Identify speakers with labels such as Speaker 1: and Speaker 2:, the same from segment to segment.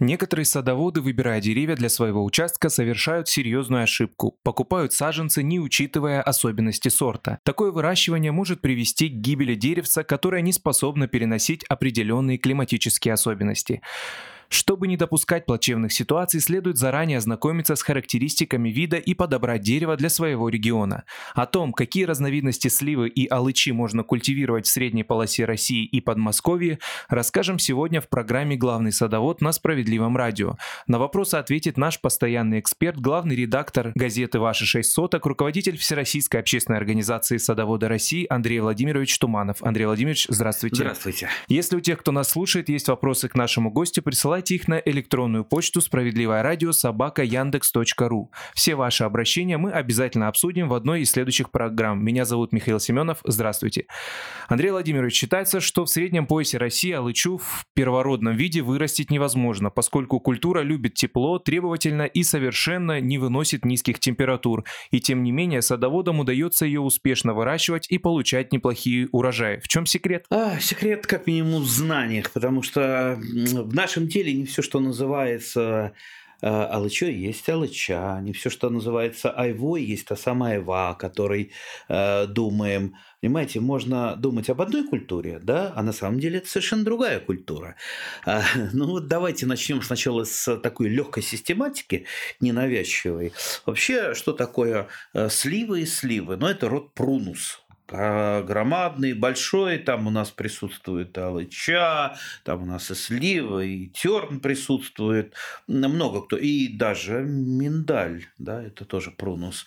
Speaker 1: Некоторые садоводы, выбирая деревья для своего участка, совершают серьезную ошибку. Покупают саженцы, не учитывая особенности сорта. Такое выращивание может привести к гибели деревца, которое не способно переносить определенные климатические особенности. Чтобы не допускать плачевных ситуаций, следует заранее ознакомиться с характеристиками вида и подобрать дерево для своего региона. О том, какие разновидности сливы и алычи можно культивировать в средней полосе России и Подмосковья, расскажем сегодня в программе «Главный садовод» на Справедливом радио. На вопросы ответит наш постоянный эксперт, главный редактор газеты «Ваши шесть соток», руководитель Всероссийской общественной организации «Садоводы России» Андрей Владимирович Туманов. Андрей Владимирович, здравствуйте.
Speaker 2: Здравствуйте.
Speaker 1: Если у тех, кто нас слушает, есть вопросы к нашему гостю, присылайте присылайте их на электронную почту справедливое радио собака яндекс.ру. Все ваши обращения мы обязательно обсудим в одной из следующих программ. Меня зовут Михаил Семенов. Здравствуйте. Андрей Владимирович, считается, что в среднем поясе России алычу в первородном виде вырастить невозможно, поскольку культура любит тепло, требовательно и совершенно не выносит низких температур. И тем не менее садоводам удается ее успешно выращивать и получать неплохие урожаи. В чем секрет?
Speaker 2: А, секрет как минимум в знаниях, потому что в нашем теле деле не все, что называется э, алычой, есть алыча, не все, что называется айвой, есть та самая айва, о которой э, думаем. Понимаете, можно думать об одной культуре, да, а на самом деле это совершенно другая культура. А, ну вот давайте начнем сначала с такой легкой систематики, ненавязчивой. Вообще, что такое э, сливы и сливы? Ну, это род прунус громадный, большой, там у нас присутствует алыча, там у нас и слива, и терн присутствует, много кто, и даже миндаль, да, это тоже прунус.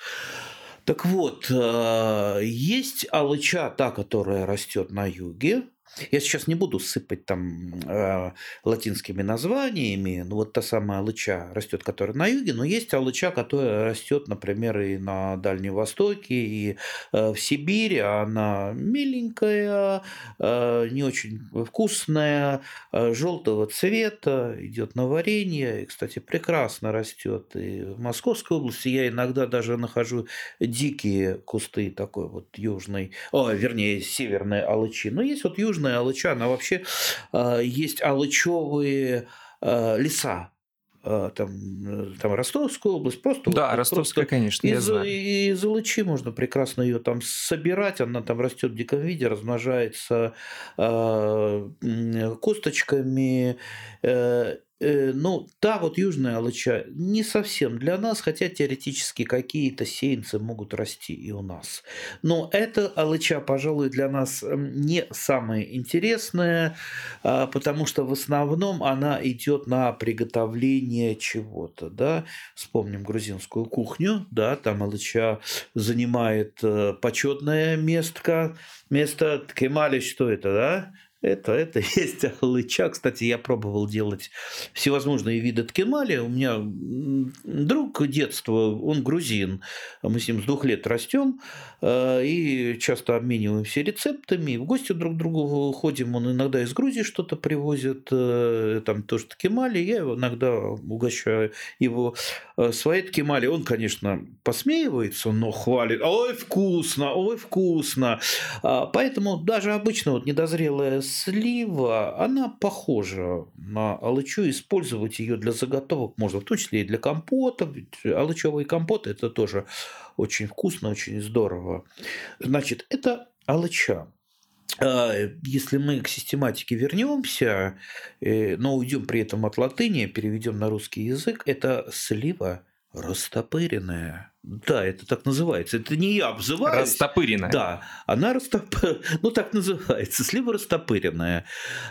Speaker 2: Так вот, э, есть алыча, та, которая растет на юге, я сейчас не буду сыпать там э, латинскими названиями. Ну, вот та самая алыча растет, которая на юге, но есть алыча, которая растет, например, и на Дальнем Востоке, и э, в Сибири. Она миленькая, э, не очень вкусная, э, желтого цвета, идет на варенье. И, кстати, прекрасно растет. И в Московской области я иногда даже нахожу дикие кусты такой вот южной, о, вернее, северной алычи. Но есть вот южная южная Алыча, она вообще а, есть алычевые а, леса, а, там, э, там Ростовская область, просто...
Speaker 1: Да, вот, Ростовская, просто конечно, из, я знаю.
Speaker 2: Из Алычи можно прекрасно ее там собирать, она там растет в диком виде, размножается э, косточками, э, Э, ну, та вот южная алыча не совсем для нас, хотя теоретически какие-то сеянцы могут расти и у нас. Но эта алыча, пожалуй, для нас эм, не самая интересная, а, потому что в основном она идет на приготовление чего-то. Да? Вспомним грузинскую кухню, да, там алыча занимает э, почетное место, место ткемали, что это, да? Это, это есть алыча. Кстати, я пробовал делать всевозможные виды ткемали. У меня друг детства, он грузин. Мы с ним с двух лет растем э, и часто обмениваемся рецептами. В гости друг к другу ходим. Он иногда из Грузии что-то привозит, э, там тоже ткемали. Я его иногда угощаю его э, своей ткемали. Он, конечно, посмеивается, но хвалит. Ой, вкусно, ой, вкусно. А, поэтому даже обычно вот недозрелая слива, она похожа на алычу. Использовать ее для заготовок можно, в том числе и для компота. Ведь алычевый компот – это тоже очень вкусно, очень здорово. Значит, это алыча. А, если мы к систематике вернемся, э, но уйдем при этом от латыни, переведем на русский язык, это слива растопыренная. Да, это так называется. Это не я обзываюсь.
Speaker 1: Растопыренная.
Speaker 2: Да, она растоп... ну так называется, слива растопыренная.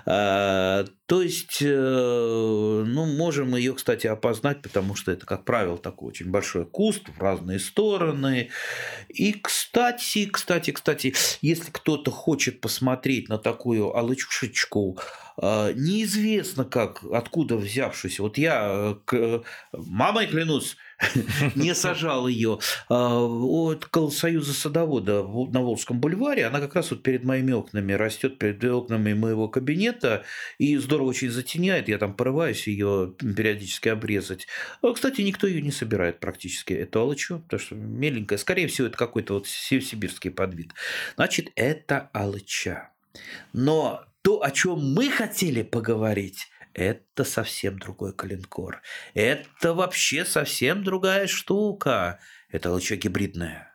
Speaker 2: А, то есть, э, ну, можем ее, кстати, опознать, потому что это, как правило, такой очень большой куст в разные стороны. И, кстати, кстати, кстати, если кто-то хочет посмотреть на такую алычушечку, а, неизвестно как, откуда взявшуюся. Вот я, э, мамой клянусь, не сажал ее. А, около Союза садовода на Волжском бульваре, она как раз вот перед моими окнами растет, перед окнами моего кабинета, и здорово очень затеняет. Я там порываюсь ее периодически обрезать. А, кстати, никто ее не собирает практически, эту алычу, потому что меленькая. Скорее всего, это какой-то вот сибирский подвид. Значит, это алыча. Но то, о чем мы хотели поговорить, это совсем другой калинкор. Это вообще совсем другая штука. Это алыча гибридная.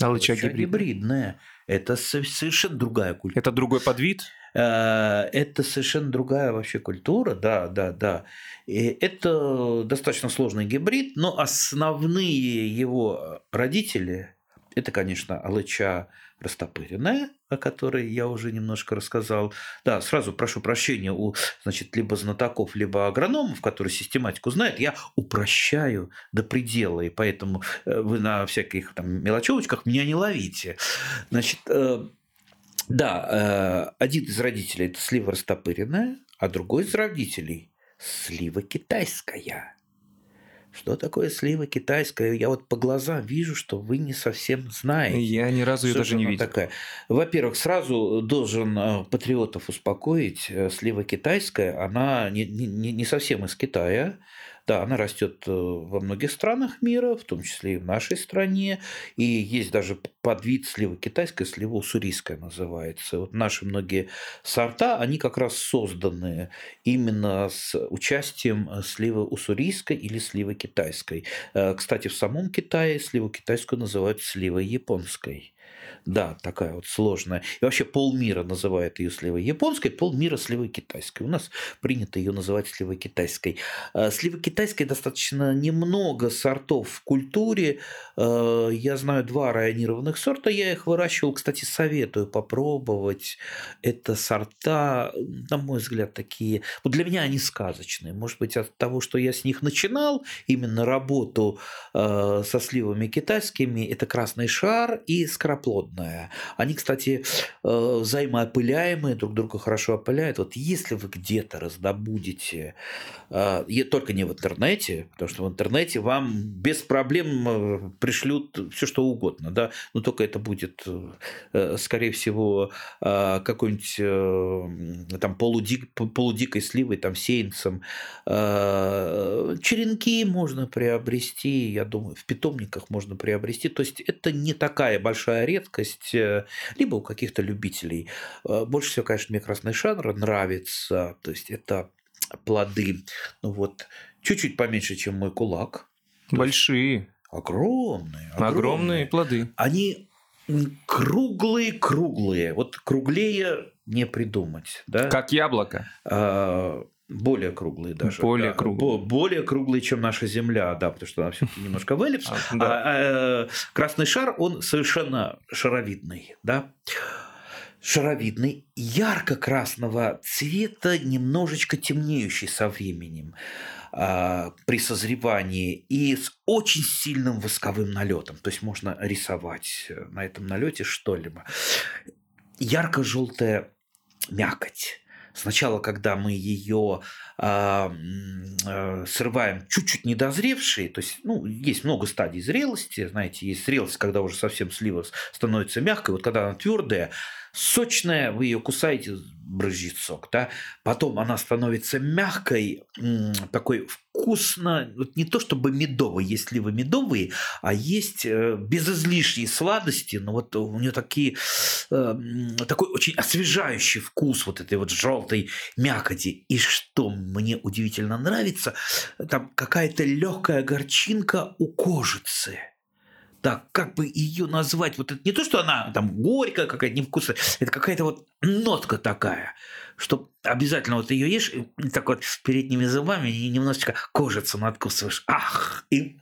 Speaker 1: Алыча
Speaker 2: Алыча
Speaker 1: гибридная.
Speaker 2: гибридная. Это со- совершенно другая культура.
Speaker 1: Это другой подвид?
Speaker 2: Э, Это совершенно другая вообще культура, да, да, да. И это достаточно сложный гибрид, но основные его родители – это, конечно, алыча растопыренная, о которой я уже немножко рассказал. Да, сразу прошу прощения у, значит, либо знатоков, либо агрономов, которые систематику знают. Я упрощаю до предела, и поэтому э, вы на всяких там мелочевочках меня не ловите. Значит, э, да, э, один из родителей это слива растопыренная, а другой из родителей слива китайская. Что такое слива китайская? Я вот по глазам вижу, что вы не совсем знаете.
Speaker 1: Я ни разу ее даже
Speaker 2: же
Speaker 1: не видел.
Speaker 2: такая? Во-первых, сразу должен э, патриотов успокоить. э, Слива китайская, она не, не- не совсем из Китая. Да, она растет э, во многих странах мира, в том числе и в нашей стране. И есть даже подвид сливы китайской, слива уссурийская называется. Вот наши многие сорта, они как раз созданы именно с участием э, сливы уссурийской или сливы китайской. Э, Кстати, в самом Китае сливу китайскую называют сливой японской. Да, такая вот сложная. И вообще полмира называет ее сливой японской, полмира сливой китайской. У нас принято ее называть сливой китайской. Э, Сливы китайской достаточно немного сортов в культуре. Э, Я знаю два районированных сорта, я их выращивал. Кстати, советую попробовать. Это сорта, на мой взгляд, такие... Вот для меня они сказочные. Может быть, от того, что я с них начинал, именно работу э, со сливами китайскими, это красный шар и скороплодная. Они, кстати, э, взаимоопыляемые, друг друга хорошо опыляют. Вот если вы где-то раздобудете, э, только не в интернете, потому что в интернете вам без проблем э, пришлют все что угодно, да, но только это будет, скорее всего, какой-нибудь там полудик, полудикой сливой, там сеянцем. Черенки можно приобрести, я думаю, в питомниках можно приобрести. То есть это не такая большая редкость, э, либо у каких-то любителей. Э, Больше всего, конечно, мне красный шанр нравится. То есть это плоды, ну вот, чуть-чуть поменьше, чем мой кулак.
Speaker 1: Большие,
Speaker 2: Огромные,
Speaker 1: огромные плоды.
Speaker 2: Они круглые-круглые. Вот круглее не придумать. Да?
Speaker 1: Как яблоко.
Speaker 2: А, более круглые даже.
Speaker 1: Более
Speaker 2: да.
Speaker 1: круглые.
Speaker 2: Бо- Более круглые, чем наша Земля, да, потому что она все-таки немножко в эллипс.
Speaker 1: А, да.
Speaker 2: А, э, красный шар, он совершенно шаровидный, да. Шаровидный, ярко-красного цвета, немножечко темнеющий со временем а, при созревании и с очень сильным восковым налетом. То есть можно рисовать э, на этом налете что-либо. Ярко-желтая мякоть. Сначала, когда мы ее м, э, срываем чуть-чуть недозревшие, то есть, ну, есть много стадий зрелости, знаете, есть зрелость, когда уже совсем слива становится мягкой, вот когда она твердая, сочная, вы ее кусаете, брызжит сок, да, потом она становится мягкой, такой вкусно, вот не то чтобы медовый, есть сливы медовые, а есть э, без излишней сладости, но вот у нее такие, э, такой очень освежающий вкус вот этой вот желтой мякоти. И что мне удивительно нравится, там какая-то легкая горчинка у кожицы. Так, как бы ее назвать? Вот это не то, что она там горькая какая-то, невкусная, это какая-то вот нотка такая, что обязательно вот ее ешь, и так вот передними зубами и немножечко кожицу надкусываешь. Ах! И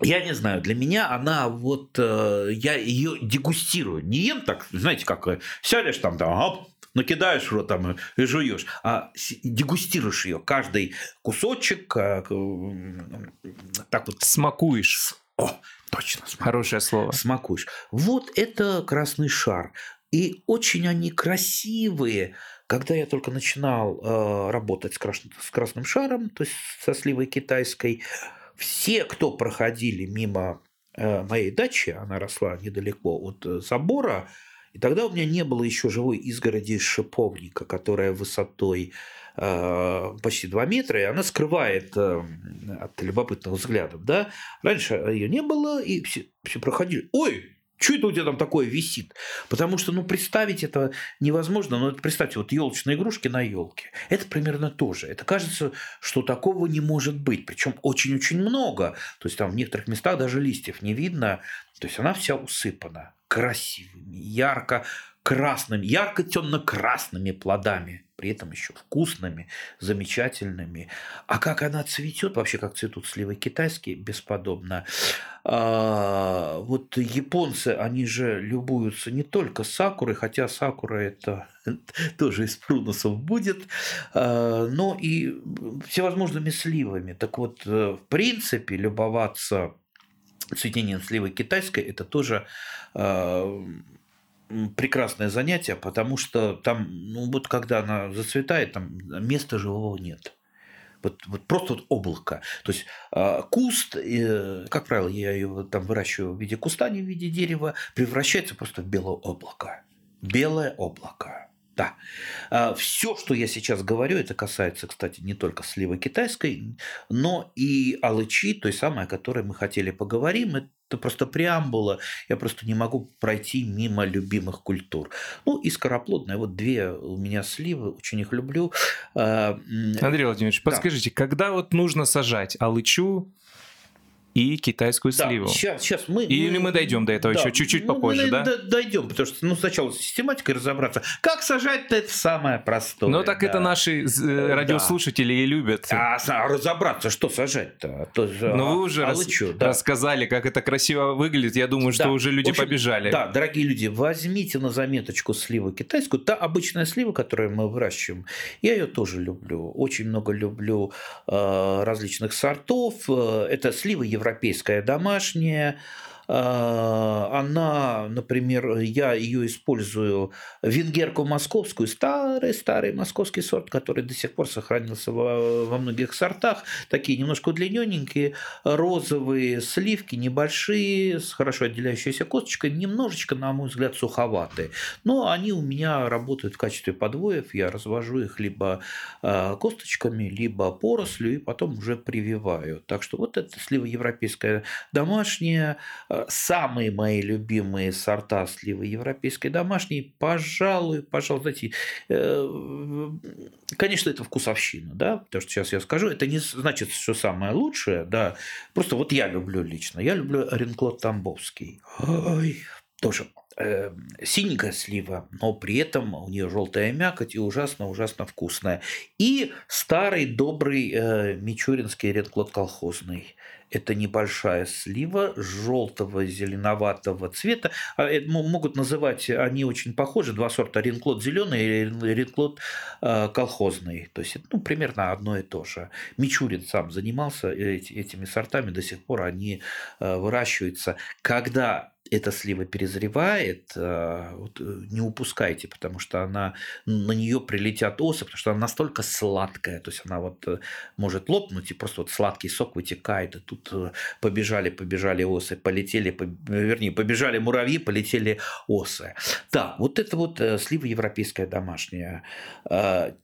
Speaker 2: я не знаю, для меня она вот, э, я ее дегустирую. Не ем так, знаете, как э, сядешь там, там, оп, накидаешь в рот там и жуешь, а дегустируешь ее. Каждый кусочек, м, так вот,
Speaker 1: Смакуешь.
Speaker 2: о, точно, смакуешь.
Speaker 1: Хорошее слово.
Speaker 2: смакуешь. Вот это красный шар. И очень они красивые. Когда я только начинал э, работать с, краш- с красным шаром, то есть со сливой китайской, все, кто проходили мимо э, моей дачи, она росла недалеко от э, забора, и тогда у меня не было еще живой изгороди из шиповника, которая высотой э, почти 2 метра, и она скрывает э, от любопытных взглядов. Да? Раньше ее не было, и все, все проходили. Ой, Что это у тебя там такое висит? Потому что, ну, представить это невозможно. Но представьте, вот елочные игрушки на елке. Это примерно то же. Это кажется, что такого не может быть. Причем очень-очень много. То есть там в некоторых местах даже листьев не видно. То есть она вся усыпана красивыми, ярко красными, ярко темно-красными плодами, при этом еще вкусными, замечательными. А как она цветет, вообще как цветут сливы китайские, бесподобно. А, вот японцы, они же любуются не только сакурой, хотя сакура это тоже из прунусов будет, а, но и всевозможными сливами. Так вот, э, в принципе, любоваться цветением сливы китайской это тоже а, прекрасное занятие, потому что там, ну вот когда она зацветает, там места живого нет. Вот, вот просто вот облако. То есть э, куст, э, как правило, я его там выращиваю в виде куста, не в виде дерева, превращается просто в белое облако. Белое облако. Да. А, Все, что я сейчас говорю, это касается, кстати, не только сливы китайской, но и алычи, той самой, о которой мы хотели поговорим. Это просто преамбула. Я просто не могу пройти мимо любимых культур. Ну и скороплодная. Вот две у меня сливы, очень их люблю. А,
Speaker 1: Андрей Владимирович, да. подскажите, когда вот нужно сажать алычу, и китайскую
Speaker 2: да,
Speaker 1: сливу.
Speaker 2: Сейчас, сейчас мы,
Speaker 1: Или мы, мы дойдем до этого да, еще чуть-чуть попозже, мы,
Speaker 2: да? Дойдем, потому что ну, сначала с систематикой разобраться. Как сажать-то это самое простое.
Speaker 1: Ну так
Speaker 2: да.
Speaker 1: это наши э, радиослушатели да. и любят.
Speaker 2: А, а разобраться, что сажать-то?
Speaker 1: То, ну вы уже алычу, рас, да. рассказали, как это красиво выглядит. Я думаю, что да. уже люди общем, побежали.
Speaker 2: Да, дорогие люди, возьмите на заметочку сливу китайскую. Та обычная слива, которую мы выращиваем, я ее тоже люблю. Очень много люблю э, различных сортов. Э, это сливы европейская домашняя, а, она, например, я ее использую, венгерку московскую, старый-старый московский сорт, который до сих пор сохранился во, во многих сортах, такие немножко удлиненненькие, розовые сливки, небольшие, с хорошо отделяющейся косточкой, немножечко, на мой взгляд, суховатые. Но они у меня работают в качестве подвоев, я развожу их либо а, косточками, либо порослью, и потом уже прививаю. Так что вот это слива европейская домашняя, самые мои любимые сорта сливы европейской домашней, пожалуй, пожалуй, знаете, э, конечно, это вкусовщина, да, потому что сейчас я скажу, это не значит, что самое лучшее, да, просто вот я люблю лично, я люблю Ренклот Тамбовский. Ой, тоже э, синенькая слива, но при этом у нее желтая мякоть и ужасно-ужасно вкусная. И старый добрый э, мичуринский редклот колхозный. Это небольшая слива желтого зеленоватого цвета. А, э, могут называть, они очень похожи, два сорта, ринклот зеленый и ринклот э, колхозный. То есть, ну, примерно одно и то же. Мичурин сам занимался этими сортами, до сих пор они э, выращиваются. Когда эта слива перезревает, э, вот, э, не упускайте, потому что она, на нее прилетят осы, потому что она настолько сладкая, то есть она вот э, может лопнуть, и просто вот сладкий сок вытекает, и тут побежали, побежали осы, полетели, по, вернее, побежали муравьи, полетели осы. Да, вот это вот слива европейская домашняя.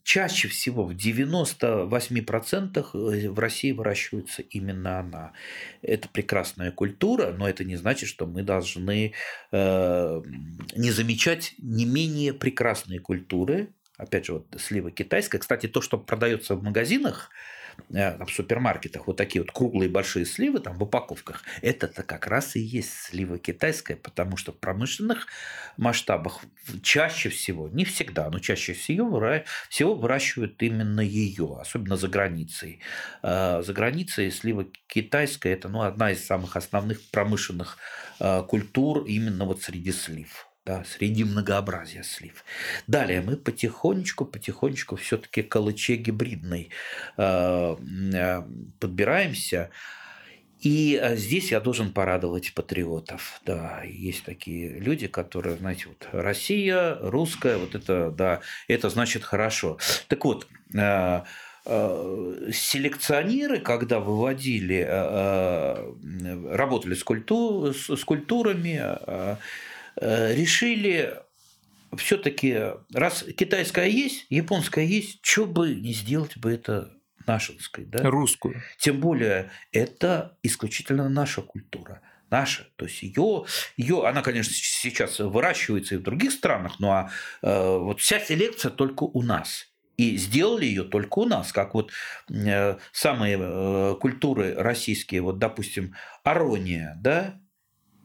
Speaker 2: Чаще всего в 98% в России выращивается именно она. Это прекрасная культура, но это не значит, что мы должны э, не замечать не менее прекрасные культуры. Опять же, вот слива китайская. Кстати, то, что продается в магазинах, э, в супермаркетах, вот такие вот круглые большие сливы там в упаковках, это-то как раз и есть слива китайская, потому что в промышленных масштабах чаще всего, не всегда, но чаще всего, всего выращивают именно ее, особенно за границей. Э, за границей слива китайская – это ну, одна из самых основных промышленных Э, культур именно вот среди слив. Да, среди многообразия слив. Далее мы потихонечку, потихонечку все-таки к калыче гибридной э, э, подбираемся. И здесь я должен порадовать патриотов. Да, есть такие люди, которые, знаете, вот Россия, русская, вот это, да, это значит хорошо. Так вот, Э, селекционеры, когда выводили, э, э, работали с, культу, с культурами, решили все-таки, раз китайская есть, японская есть, что бы не сделать бы это нашинской, да?
Speaker 1: Русскую.
Speaker 2: Тем более, это исключительно наша культура наша. То есть ее, ее, она, конечно, сейчас выращивается и в других странах, но а, э, вот вся селекция только у нас. И сделали ее только у нас, как вот э, самые э, культуры российские, вот, допустим, арония, да,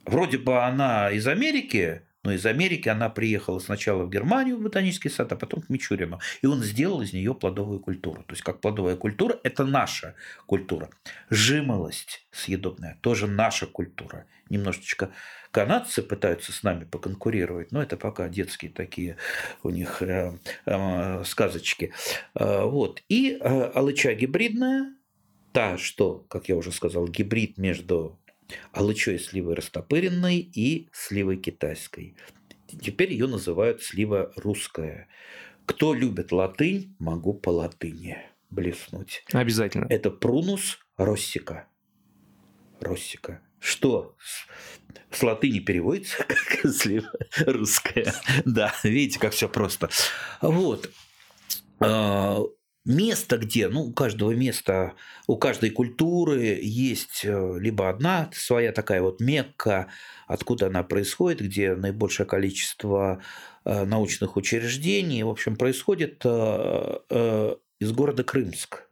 Speaker 2: вроде бы она из Америки, но из Америки она приехала сначала в Германию, в ботанический сад, а потом к Мичурину. И он сделал из нее плодовую культуру. То есть, как плодовая культура, это наша культура. Жимолость съедобная, тоже наша культура. Немножечко канадцы пытаются с нами поконкурировать, но это пока детские такие у них э, э, сказочки. Э, вот. И э, алыча гибридная, та, что, как я уже сказал, гибрид между алычой сливой растопыренной и сливой китайской. Теперь ее называют слива русская. Кто любит латынь, могу по латыни блеснуть.
Speaker 1: Обязательно.
Speaker 2: Это прунус россика. Россика. Что с латыни переводится как слива русская. Да, видите, как все просто. Вот. Место, где, ну, у каждого места, у каждой культуры есть э, либо одна своя такая вот мекка, откуда она происходит, где наибольшее количество э, научных учреждений, в общем, происходит э, из города Крымск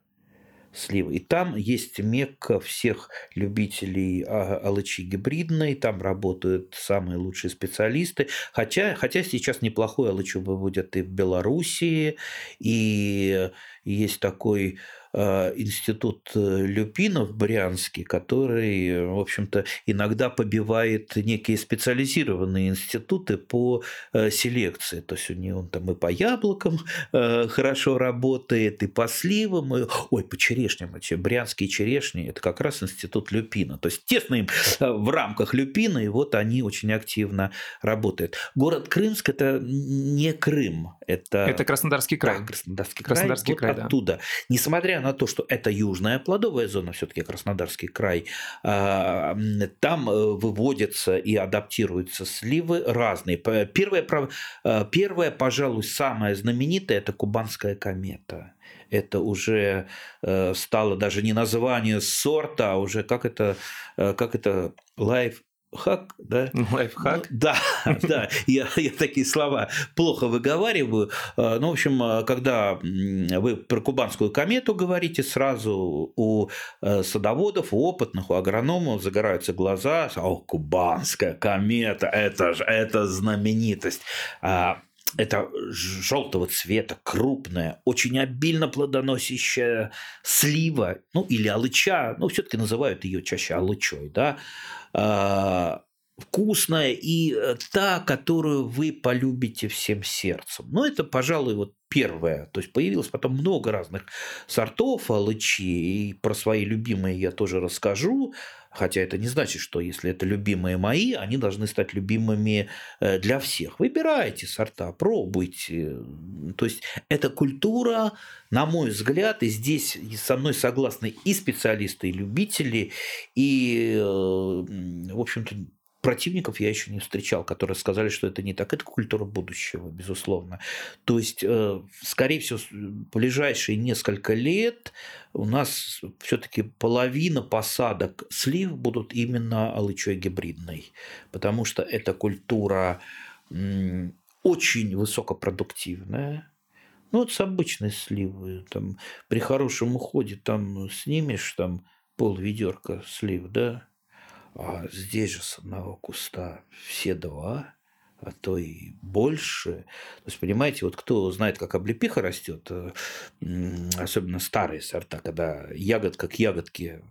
Speaker 2: сливы. И там есть мекка всех любителей а, алычи гибридной, там работают самые лучшие специалисты. Хотя, хотя сейчас неплохой алычу выводят и в Белоруссии, и есть такой институт э, Люпинов Брянский, который, в общем-то, иногда побивает некие специализированные институты по э, селекции. То есть у него он там и по яблокам хорошо работает, и по сливам, и, ой, по черешням. Брянские черешни – это как раз институт Люпина. То есть тесно им в рамках Люпина, и вот они очень активно работают. Город Крымск – это не Крым, это...
Speaker 1: Это Краснодарский край.
Speaker 2: Да, Краснодарский, Краснодарский край. край вот да. оттуда. Несмотря на то, что это южная плодовая зона, все-таки Краснодарский край, а, там э, выводятся и адаптируются сливы разные. Первое, э, первое пожалуй, самое знаменитое – это кубанская комета это уже э, стало даже не название сорта, а уже как это, как это лайф хак, да?
Speaker 1: Лайфхак?
Speaker 2: Ну, да, да, я, я такие слова плохо выговариваю. А, ну, в общем, а, когда вы про кубанскую комету говорите, сразу у э, садоводов, у опытных, у агрономов загораются глаза. О, кубанская комета, это же это знаменитость а, это желтого цвета, крупная, очень обильно плодоносящая слива, ну или алыча, ну все-таки называют ее чаще алычой, да, а, вкусная и э, та, которую вы полюбите всем сердцем. Ну, это, пожалуй, вот первое. То есть появилось потом много разных сортов алычи, и про свои любимые я тоже расскажу. Хотя это не значит, что если это любимые мои, они должны стать любимыми э, для всех. Выбирайте сорта, пробуйте. То есть это культура, на мой взгляд, и здесь со мной согласны и специалисты, и любители, и, э, в общем-то, противников я еще не встречал, которые сказали, что это не так. Это культура будущего, безусловно. То есть, э, скорее всего, в ближайшие несколько лет у нас все-таки половина посадок слив будут именно алычой гибридной, потому что эта культура очень высокопродуктивная, ну, вот с обычной сливы, там, при хорошем уходе там снимешь там пол ведерка слив, да, а здесь же с одного куста все два, а то и больше. То есть, понимаете, вот кто знает, как облепиха растет, э, особенно старые сорта, когда ягодка к ягодке,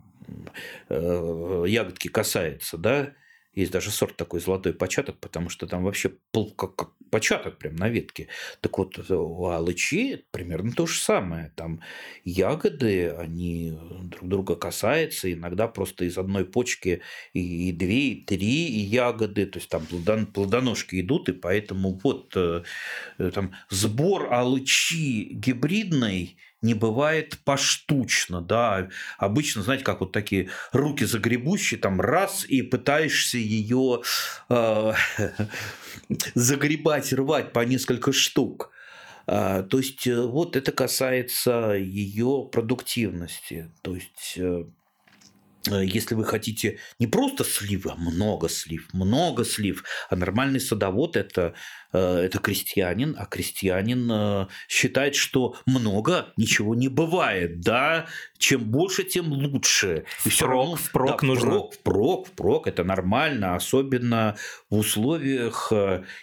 Speaker 2: э, ягодки касается, да, есть даже сорт такой золотой початок, потому что там вообще пол, как, как початок прям на ветке. Так вот, у алычи примерно то же самое. Там ягоды, они друг друга касаются, иногда просто из одной почки и, и две, и три ягоды, то есть там плодон, плодоножки идут, и поэтому вот э, там сбор алычи гибридной – не бывает поштучно, да. Обычно, знаете, как вот такие руки загребущие, там раз и пытаешься ее э, загребать, рвать по несколько штук. А, то есть э, вот это касается ее продуктивности. То есть э, Э, если вы хотите не просто слив, а много слив, много слив, а нормальный садовод это, это крестьянин, а крестьянин э, считает, что много ничего не бывает, да, чем больше, тем лучше.
Speaker 1: И все равно впрок да, нужно.
Speaker 2: Впрок, впрок, впрок, это нормально, особенно в условиях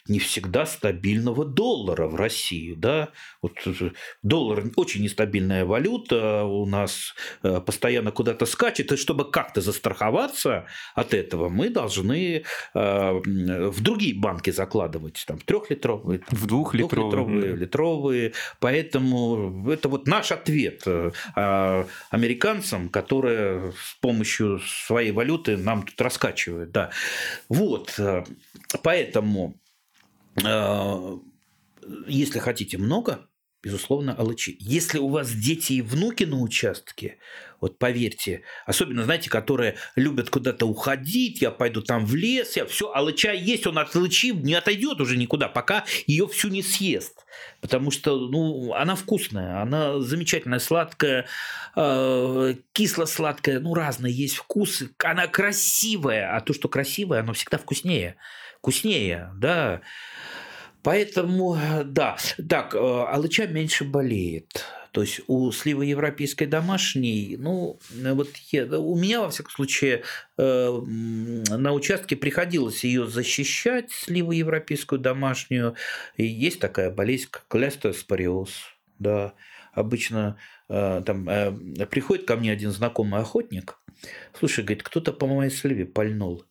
Speaker 2: не всегда стабильного доллара в России, да. Вот доллар очень нестабильная валюта, у нас постоянно куда-то скачет, и чтобы как-то застраховаться от этого, мы должны э, в другие банки закладывать, там, трехлитровые,
Speaker 1: в двухлитровые,
Speaker 2: двухлитровые литровые. Поэтому это вот наш ответ э, американцам, которые с помощью своей валюты нам тут раскачивают. Да. Вот, э, поэтому если хотите много, безусловно, алычи. Если у вас дети и внуки на участке, вот поверьте, особенно, знаете, которые любят куда-то уходить, я пойду там в лес, я все, алыча есть, он от алычи не отойдет уже никуда, пока ее всю не съест. Потому что, ну, она вкусная, она замечательная, сладкая, э, кисло-сладкая, ну, разные есть вкусы. Она красивая, а то, что красивое, оно всегда вкуснее. Вкуснее, да. Поэтому, да, так, э, алыча меньше болеет. То есть у сливы европейской домашней, ну, вот я, у меня, во всяком случае, э, на участке приходилось ее защищать, сливу европейскую домашнюю. И есть такая болезнь, как лестоспориоз. Да, обычно э, там приходит ко мне один знакомый охотник, слушай, говорит, кто-то по моей сливе пальнул,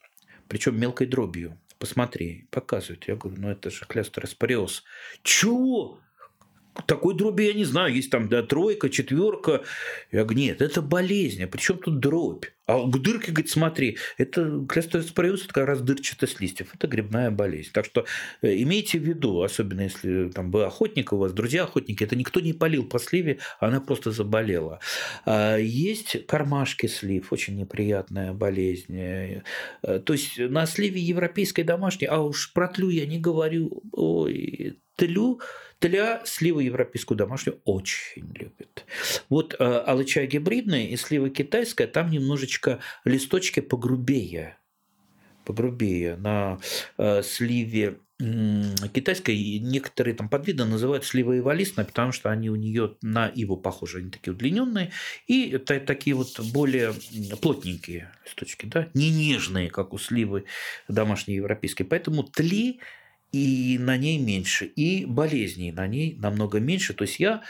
Speaker 2: причем мелкой дробью посмотри, показывают. Я говорю, ну это же клестероспориоз. Чего? такой дроби я не знаю, есть там да, тройка, четверка. Я говорю, нет, это болезнь, а при чем тут дробь? А к дырке, говорит, смотри, это клестероспориоз, это как раз дырчатость листьев, это грибная болезнь. Так что э, имейте в виду, особенно если там вы охотник, у вас друзья охотники, это никто не полил по сливе, она просто заболела. А есть кармашки слив, очень неприятная болезнь. Э, то есть на сливе европейской домашней, а уж про тлю я не говорю, ой, тлю Тля сливу европейскую домашнюю очень любят. Вот э, алыча гибридная и слива китайская, там немножечко листочки погрубее. Погрубее. На э, сливе китайской некоторые там подвиды называют сливой валисной, потому что они у нее на иву похожи, они такие удлиненные и это такие вот более плотненькие листочки, да, не нежные, как у сливы домашней европейской. Поэтому тли и на ней меньше, и болезней на ней намного меньше. То есть я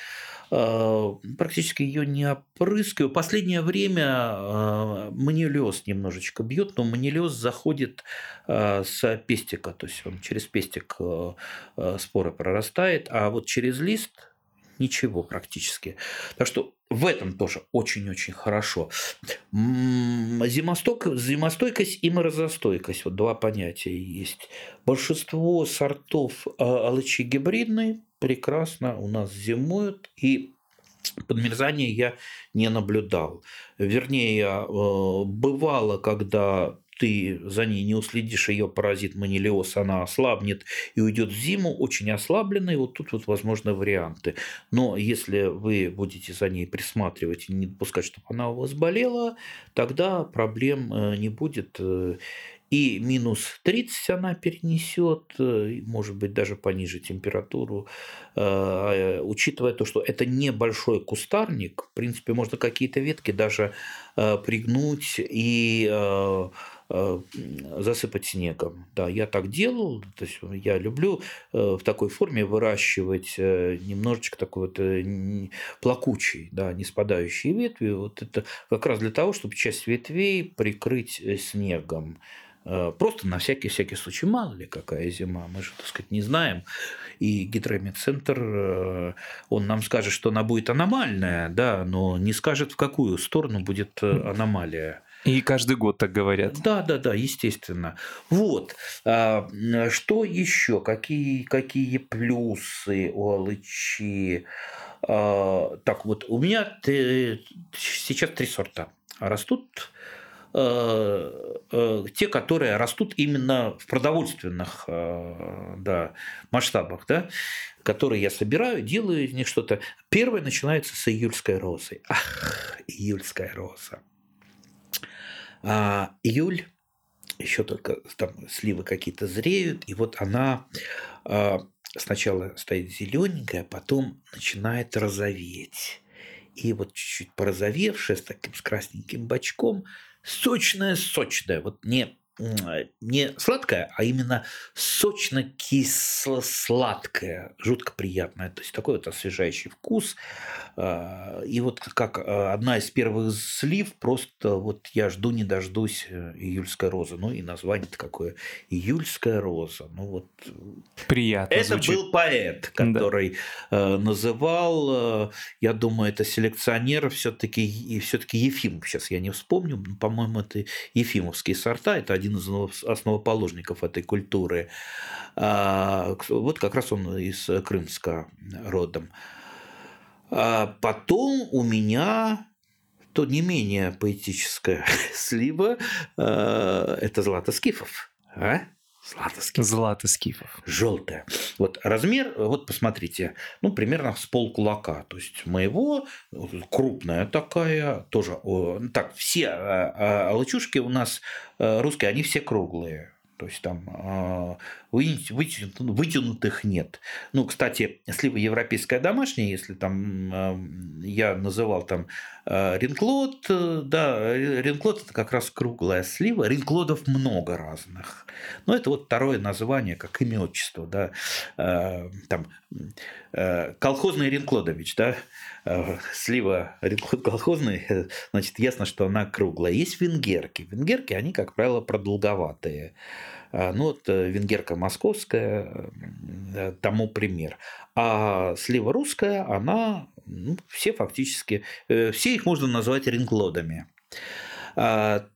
Speaker 2: э, практически ее не опрыскиваю. Последнее время э, манилез немножечко бьет, но манилез заходит э, с пестика, то есть он через пестик споры прорастает, а вот через лист ничего практически. Так что в этом тоже очень-очень хорошо. Зимостойкость, зимостойкость и морозостойкость. Вот два понятия есть. Большинство сортов а, алычи гибридные прекрасно у нас зимуют. И подмерзания я не наблюдал. Вернее, э, бывало, когда ты за ней не уследишь, ее паразит манилиоз, она ослабнет и уйдет в зиму, очень ослабленной, вот тут вот возможны варианты. Но если вы будете за ней присматривать и не допускать, чтобы она у вас болела, тогда проблем э, не будет. Э, и минус 30 она перенесет, э, может быть, даже пониже температуру, учитывая то, что это небольшой кустарник, в принципе, можно какие-то ветки даже пригнуть и Э, засыпать снегом. Да, я так делал, то есть я люблю э, в такой форме выращивать э, немножечко такой вот плакучий, да, не спадающие ветви. Вот это как раз для того, чтобы часть ветвей прикрыть снегом. Просто на всякий-всякий случай, мало ли какая зима, мы же, так сказать, не знаем. И гидромедцентр, он нам скажет, что она будет аномальная, да, но не скажет, в какую сторону будет аномалия.
Speaker 1: И каждый год так говорят.
Speaker 2: Да, да, да, естественно. Вот. А, что еще? Какие, какие плюсы у алычи? А, так, вот у меня сейчас три сорта. Растут а, те, которые растут именно в продовольственных да, масштабах, да, которые я собираю, делаю из них что-то. Первое начинается с июльской розы. Ах, июльская роза. А июль, еще только там сливы какие-то зреют, и вот она а, сначала стоит зелененькая, потом начинает розоветь. И вот чуть-чуть порозовевшая, с таким с красненьким бочком, сочная-сочная, вот не не сладкое, а именно сочно-кисло-сладкое, жутко приятное. То есть такой вот освежающий вкус. А, и вот как а, одна из первых слив, просто вот я жду не дождусь э, июльская роза. Ну и название-то какое. Июльская роза. Ну вот.
Speaker 1: Приятно
Speaker 2: Это звучит. был поэт, который да. называл, э, я думаю, это селекционер все-таки и все-таки Ефимов. Сейчас я не вспомню, по-моему, это Ефимовские сорта. Это один из основоположников этой культуры. А, вот как раз он из Крымска родом. А потом у меня то не менее поэтическая слива это Злата Скифов. А?
Speaker 1: Злата Скифов. Злата Скифов.
Speaker 2: Желтая. Вот размер, вот посмотрите, ну, примерно с пол кулака. То есть моего, крупная такая, тоже. Так, все а, лачушки у нас русские, они все круглые. То есть там а, вытянутых нет. Ну, кстати, слива европейская домашняя, если там а, я называл там а, ринклод, да, ринклод это как раз круглая слива. Ринклодов много разных. Но это вот второе название, как имя отчество, да, там колхозный ринклодович, да, слива ринклод колхозный, значит, ясно, что она круглая. Есть венгерки. Венгерки, они, как правило, продолговатые. А, ну, вот э, венгерка московская э, тому пример. А слива русская, она, ну, все фактически, э, все их можно назвать ринглодами.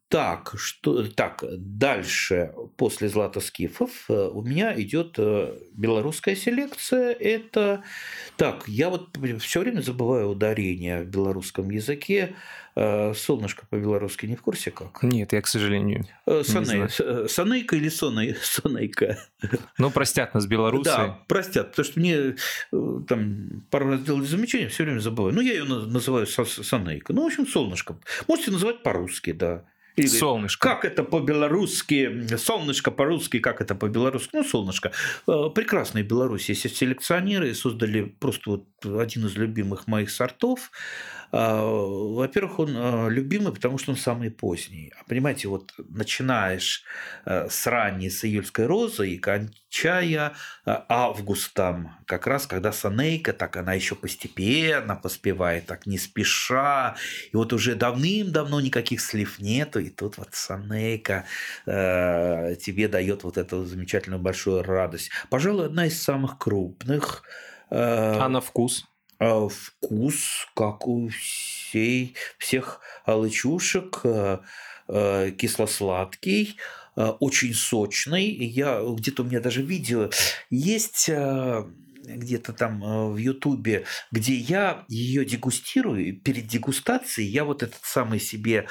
Speaker 2: Так, что, так, дальше, после Златоскифов, у меня идет белорусская селекция. Это, так, я вот все время забываю ударение в белорусском языке. Э, солнышко по-белорусски не в курсе как?
Speaker 1: Нет, я, к сожалению,
Speaker 2: э, Саней, э, Санейка или Соней, Сонейка?
Speaker 1: Ну, простят нас белорусы.
Speaker 2: Да, простят, потому что мне там пару раз делали замечания, все время забываю. Ну, я ее называю Санейка. Ну, в общем, солнышко. Можете называть по-русски, да.
Speaker 1: Или, солнышко.
Speaker 2: Как это по-белорусски? Солнышко по-русски, как это по-белорусски? Ну, солнышко. Прекрасные Беларуси. Есть селекционеры создали просто вот один из любимых моих сортов. А, во-первых, он а, любимый, потому что он самый поздний. А понимаете, вот начинаешь э, с ранней, с июльской розы и кончая а, августом, как раз когда Санейка, так она еще постепенно поспевает, так не спеша. И вот уже давным-давно никаких слив нету, и тут вот Санейка э, тебе дает вот эту замечательную большую радость. Пожалуй, одна из самых крупных.
Speaker 1: Э, а на вкус?
Speaker 2: А, вкус, как у всей, всех алычушек, э, э, кисло-сладкий, э, очень сочный. Я где-то у меня даже видео есть где-то там в Ютубе, где я ее дегустирую, перед дегустацией я вот этот самый себе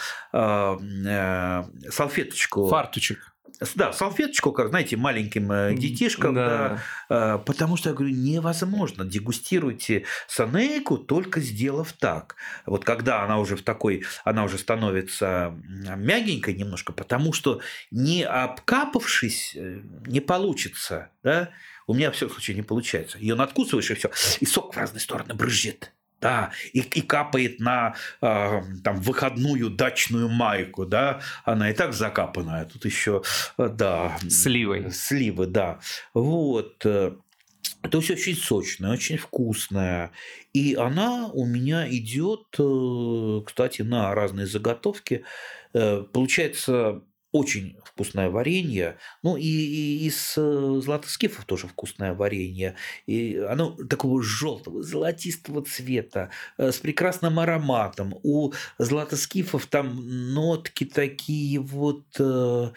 Speaker 2: салфеточку...
Speaker 1: Фартучек.
Speaker 2: Да, салфеточку, как, знаете, маленьким э, детишкам, да. да. Э, потому что я говорю, невозможно, дегустируйте санейку, только сделав так. Вот когда она уже в такой, она уже становится мягенькой немножко, потому что не обкапавшись э, не получится, да, у меня в всяком случае не получается. Ее надкусываешь и все, и сок в разные стороны брызжет. Да, и, и капает на э, там выходную дачную майку, да, она и так закапанная, тут еще, да.
Speaker 1: Сливой.
Speaker 2: Сливы, да. Вот. Э, это все очень сочное, очень вкусное. И она у меня идет, э, кстати, на разные заготовки. Э, получается очень вкусное варенье. Ну и, и из э, златоскифов тоже вкусное варенье. И оно такого желтого, золотистого цвета, э, с прекрасным ароматом. У златоскифов там нотки такие вот э,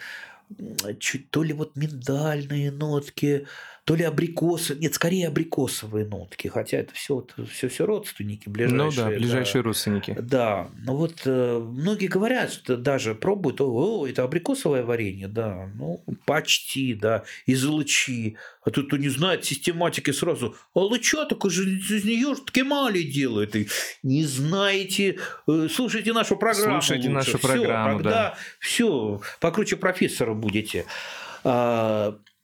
Speaker 2: чуть то ли вот миндальные нотки, то ли абрикосы, нет, скорее абрикосовые нотки, хотя это все, все, все родственники ближайшие.
Speaker 1: Ну да, ближайшие да. родственники.
Speaker 2: Да, ну вот э, многие говорят, что даже пробуют, о, это абрикосовое варенье, да, ну почти, да, из лучи. А тут кто не знает систематики сразу, а лыча так же из нее же ткемали делают. И не знаете, э, слушайте нашу программу.
Speaker 1: Слушайте лучше. нашу программу,
Speaker 2: Всё, да. Все, покруче профессора будете.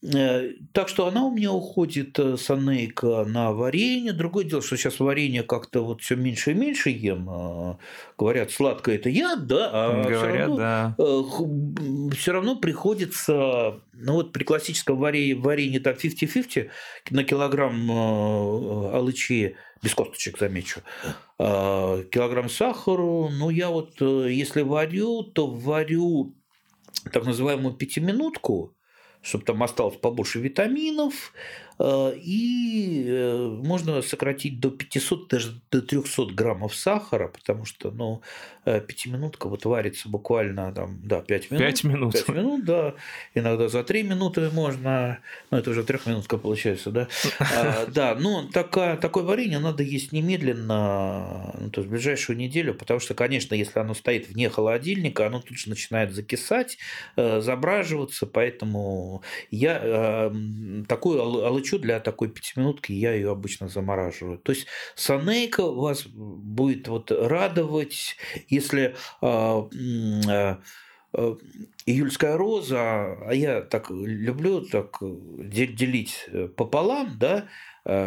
Speaker 2: Э, так что она у меня уходит, э, санейка, на варенье. Другое дело, что сейчас варенье как-то вот все меньше и меньше ем. А, говорят, сладкое это яд, да,
Speaker 1: а Говорят, все равно, да.
Speaker 2: Э, все равно приходится, ну вот при классическом варенье, варенье там 50-50 на килограмм алычи, без косточек, замечу, килограмм сахару, ну я вот, если варю, то варю так называемую пятиминутку, чтобы там осталось побольше витаминов, и э, можно сократить до 500, даже до 300 граммов сахара, потому что, ну, э, пятиминутка вот варится буквально там, да, 5 минут.
Speaker 1: 5 минут.
Speaker 2: 5 минут, да. Иногда за 3 минуты можно, ну, это уже трехминутка получается, да. А, да, но такая, такое варенье надо есть немедленно, ну, то есть в ближайшую неделю, потому что, конечно, если оно стоит вне холодильника, оно тут же начинает закисать, забраживаться, поэтому я такую алычу хочу для такой пятиминутки, я ее обычно замораживаю. То есть санейка вас будет вот радовать, если а, а, а, июльская роза, а я так люблю так делить пополам, да,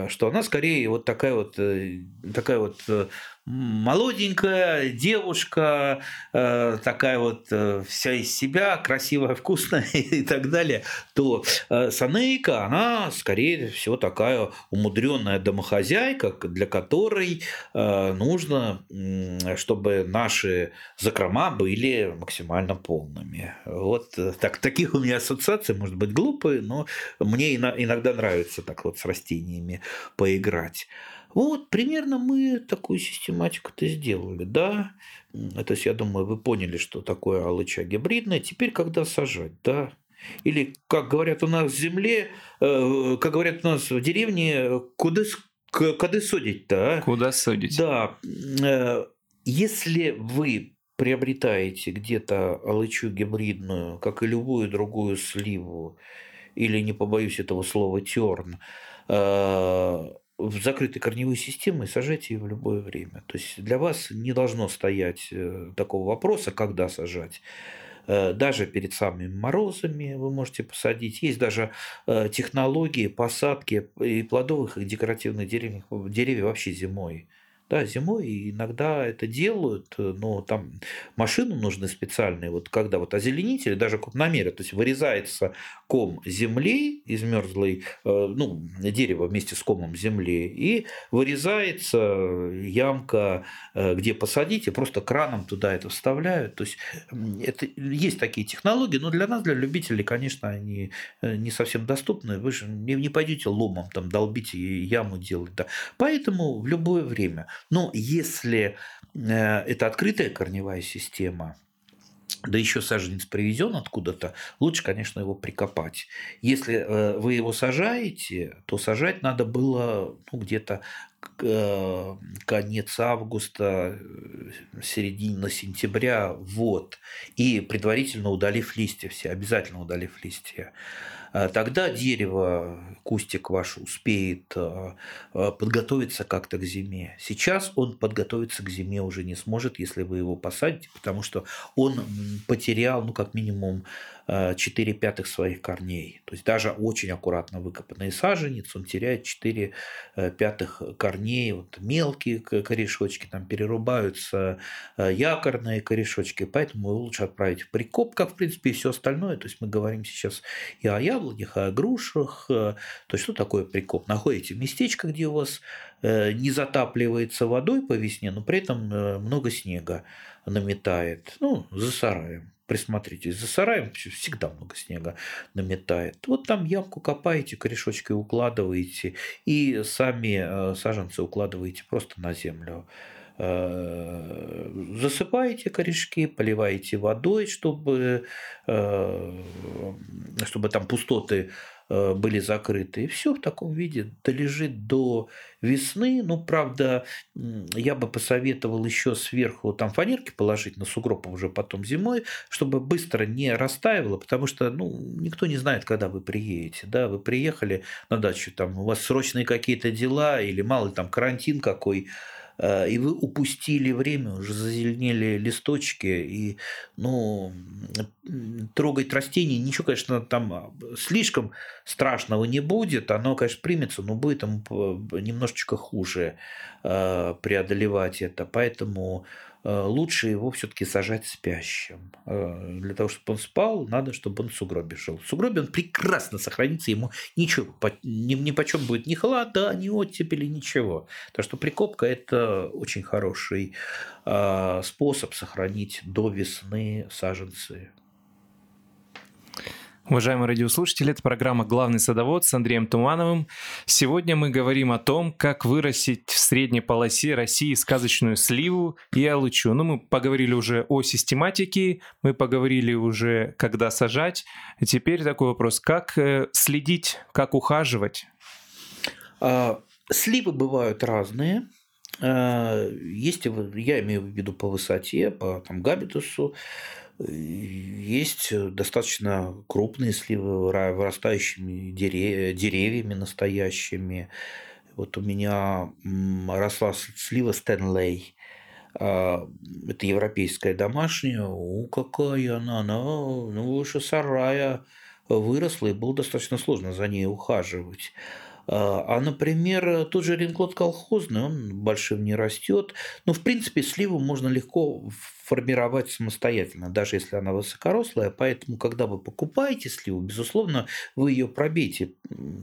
Speaker 2: что она скорее вот такая вот э, такая вот э, молоденькая девушка, э, такая вот э, вся из себя, красивая, вкусная и так далее, то э, Санейка, она, скорее всего, такая умудренная домохозяйка, для которой нужно, чтобы наши закрома были максимально полными. Вот так, таких у меня ассоциаций, может быть, глупые, но мне иногда нравится так вот с растениями поиграть. Вот, примерно мы такую систематику-то сделали, да. То есть, я думаю, вы поняли, что такое алыча гибридная. Теперь, когда сажать, да. Или, как говорят у нас в земле, э, как говорят у нас в деревне, куда, куда судить-то,
Speaker 1: а? Куда судить?
Speaker 2: Да. Э, если вы приобретаете где-то алычу гибридную, как и любую другую сливу, или, не побоюсь этого слова, терн, э, в закрытой корневой системе сажайте ее в любое время. То есть для вас не должно стоять э, такого вопроса, когда сажать. Э, даже перед самыми морозами вы можете посадить. Есть даже э, технологии посадки и плодовых, и декоративных деревьев, деревьев вообще зимой. Да, зимой иногда это делают, но там машины нужны специальные, вот когда вот озеленители, даже крупномеры, то есть вырезается ком земли из мерзлой, э, ну, дерево вместе с комом земли, и вырезается ямка, э, где посадить, и просто краном туда это вставляют. То есть это, есть такие технологии, но для нас, для любителей, конечно, они э, не совсем доступны. Вы же не, не пойдете ломом там долбить и яму делать. Да. Поэтому в любое время – но если э, это открытая корневая система, да еще саженец привезен откуда-то, лучше, конечно, его прикопать. Если э, вы его сажаете, то сажать надо было ну, где-то конец августа, середина сентября, вот, и предварительно удалив листья все, обязательно удалив листья. А тогда дерево, кустик ваш успеет подготовиться как-то к зиме. Сейчас он подготовиться к зиме уже не сможет, если вы его посадите, потому что он потерял, ну, как минимум, 4 пятых своих корней. То есть даже очень аккуратно выкопанный саженец, он теряет 4 э, пятых корней. Вот мелкие корешочки, там перерубаются э, якорные корешочки, поэтому лучше отправить в прикоп, как в принципе и все остальное. То есть мы говорим сейчас и о яблонях, и о грушах. Э, то есть что такое прикоп? Находите местечко, где у вас не затапливается водой по весне, но при этом много снега наметает, ну, за сараем присмотритесь, за сараем всегда много снега наметает. Вот там ямку копаете, корешочки укладываете и сами э, саженцы укладываете просто на землю э, засыпаете корешки, поливаете водой, чтобы, э, чтобы там пустоты были закрыты. И все в таком виде долежит до весны. Ну, правда, я бы посоветовал еще сверху там фанерки положить на сугроб уже потом зимой, чтобы быстро не растаивало, потому что ну, никто не знает, когда вы приедете. Да? Вы приехали на дачу, там у вас срочные какие-то дела или мало там карантин какой, Э, и вы упустили время, уже зазеленели листочки, и, ну, трогать растения, ничего, конечно, там а, слишком страшного не будет, оно, конечно, примется, но будет там немножечко хуже э, преодолевать это, поэтому Э, лучше его все-таки сажать спящим. Э, для того, чтобы он спал, надо, чтобы он в сугробе жил. В сугробе он прекрасно сохранится, ему ничего, ни, ни почем будет ни холода, ни оттепели, ничего. Так что прикопка – это очень хороший э, способ сохранить до весны саженцы.
Speaker 1: Уважаемые радиослушатели, это программа «Главный садовод» с Андреем Тумановым. Сегодня мы говорим о том, как вырастить в средней полосе России сказочную сливу и алычу. Ну, мы поговорили уже о систематике, мы поговорили уже, когда сажать. Теперь такой вопрос, как э, следить, как ухаживать?
Speaker 2: А, сливы бывают разные. А, есть, я имею в виду по высоте, по там, габитусу. Есть достаточно крупные сливы, вырастающими деревьями настоящими. Вот у меня росла слива Стэнлей. А, это европейская домашняя. О, какая она! Она ну, выше сарая выросла, и было достаточно сложно за ней ухаживать. А, а, например, тот же ринклот колхозный, он большим не растет. Но, в принципе, сливу можно легко формировать самостоятельно, даже если она высокорослая. Поэтому, когда вы покупаете сливу, безусловно, вы ее пробейте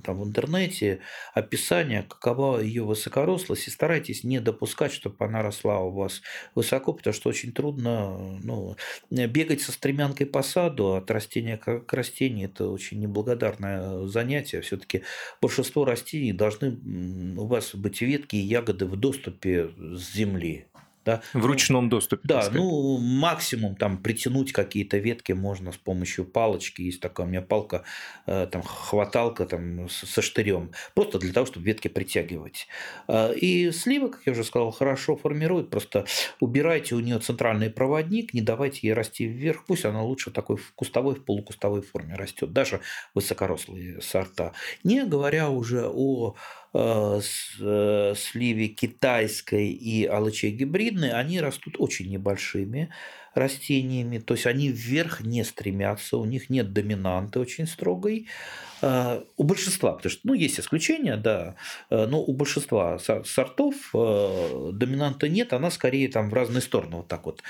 Speaker 2: там, в интернете, описание, какова ее высокорослость, и старайтесь не допускать, чтобы она росла у вас высоко, потому что очень трудно ну, бегать со стремянкой по саду от растения к растению. Это очень неблагодарное занятие. Все-таки большинство растений должны у вас быть ветки и ягоды в доступе с земли.
Speaker 1: Да? В ручном доступе.
Speaker 2: Да, ну максимум там притянуть какие-то ветки можно с помощью палочки. Есть такая у меня палка, э, там хваталка там со штырем, просто для того, чтобы ветки притягивать. Э, и слива, как я уже сказал, хорошо формирует. Просто убирайте у нее центральный проводник, не давайте ей расти вверх, пусть она лучше такой в кустовой, в полукустовой форме растет, даже высокорослые сорта. Не говоря уже о сливе китайской и алычей гибридной, они растут очень небольшими растениями, то есть они вверх не стремятся, у них нет доминанты очень строгой. Э, у большинства, потому что, ну, есть исключения, да, но у большинства сортов доминанта нет, она скорее там в разные стороны вот так вот